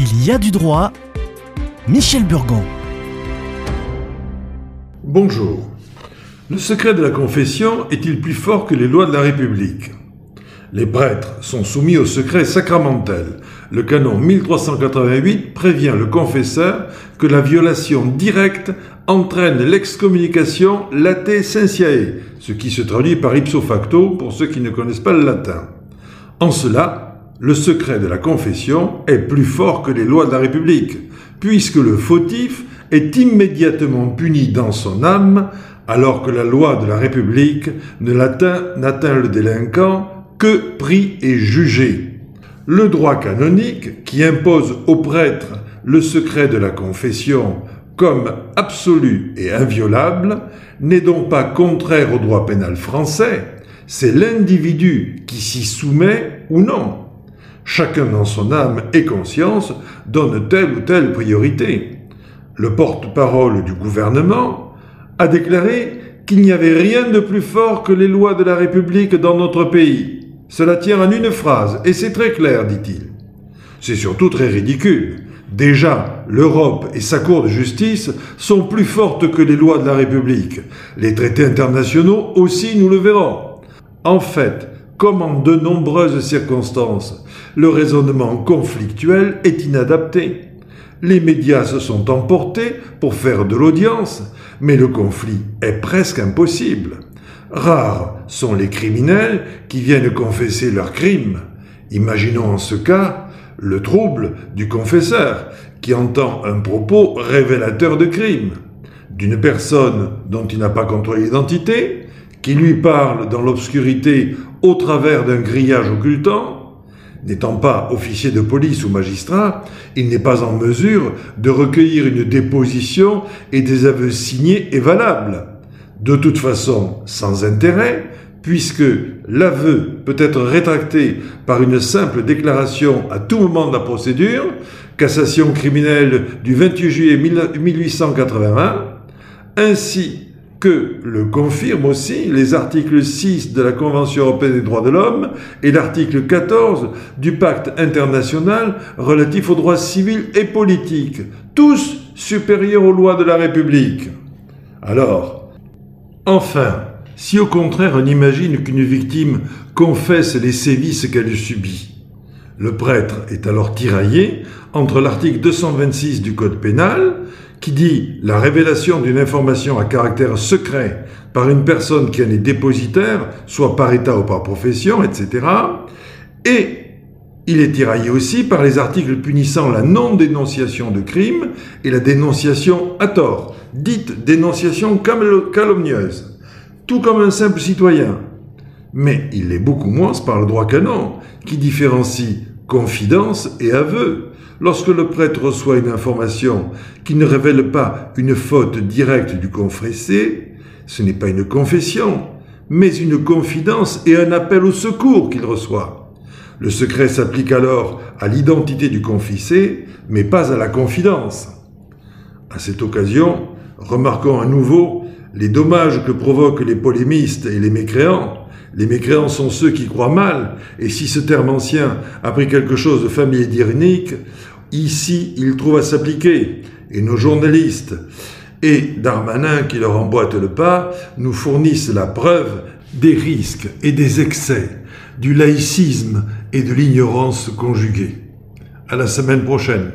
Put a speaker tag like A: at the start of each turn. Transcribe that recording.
A: Il y a du droit. Michel Burgon.
B: Bonjour. Le secret de la confession est-il plus fort que les lois de la République? Les prêtres sont soumis au secret sacramentel. Le canon 1388 prévient le confesseur que la violation directe entraîne l'excommunication late sensiae, ce qui se traduit par ipso facto pour ceux qui ne connaissent pas le latin. En cela, le secret de la confession est plus fort que les lois de la République, puisque le fautif est immédiatement puni dans son âme, alors que la loi de la République ne n'atteint le délinquant que pris et jugé. Le droit canonique, qui impose au prêtre le secret de la confession comme absolu et inviolable, n'est donc pas contraire au droit pénal français, c'est l'individu qui s'y soumet ou non. Chacun dans son âme et conscience donne telle ou telle priorité. Le porte-parole du gouvernement a déclaré qu'il n'y avait rien de plus fort que les lois de la République dans notre pays. Cela tient en une phrase, et c'est très clair, dit-il. C'est surtout très ridicule. Déjà, l'Europe et sa Cour de justice sont plus fortes que les lois de la République. Les traités internationaux aussi, nous le verrons. En fait, comme en de nombreuses circonstances, le raisonnement conflictuel est inadapté. Les médias se sont emportés pour faire de l'audience, mais le conflit est presque impossible. Rares sont les criminels qui viennent confesser leurs crimes. Imaginons en ce cas le trouble du confesseur qui entend un propos révélateur de crime d'une personne dont il n'a pas contrôlé l'identité, qui lui parle dans l'obscurité au travers d'un grillage occultant, n'étant pas officier de police ou magistrat, il n'est pas en mesure de recueillir une déposition et des aveux signés et valables. De toute façon, sans intérêt, puisque l'aveu peut être rétracté par une simple déclaration à tout moment de la procédure, cassation criminelle du 28 juillet 1881, ainsi que le confirment aussi les articles 6 de la Convention européenne des droits de l'homme et l'article 14 du pacte international relatif aux droits civils et politiques, tous supérieurs aux lois de la République. Alors, enfin, si au contraire on imagine qu'une victime confesse les sévices qu'elle subit, le prêtre est alors tiraillé entre l'article 226 du Code pénal, qui dit la révélation d'une information à caractère secret par une personne qui en est dépositaire, soit par état ou par profession, etc. Et il est tiraillé aussi par les articles punissant la non-dénonciation de crime et la dénonciation à tort, dite dénonciation calomnieuse, tout comme un simple citoyen. Mais il l'est beaucoup moins par le droit canon, qui différencie confidence et aveu. Lorsque le prêtre reçoit une information qui ne révèle pas une faute directe du confessé, ce n'est pas une confession, mais une confidence et un appel au secours qu'il reçoit. Le secret s'applique alors à l'identité du confessé, mais pas à la confidence. À cette occasion, remarquons à nouveau les dommages que provoquent les polémistes et les mécréants les mécréants sont ceux qui croient mal, et si ce terme ancien a pris quelque chose de familier d'ironique, ici il trouve à s'appliquer. Et nos journalistes et Darmanin qui leur emboîtent le pas nous fournissent la preuve des risques et des excès, du laïcisme et de l'ignorance conjuguée. À la semaine prochaine.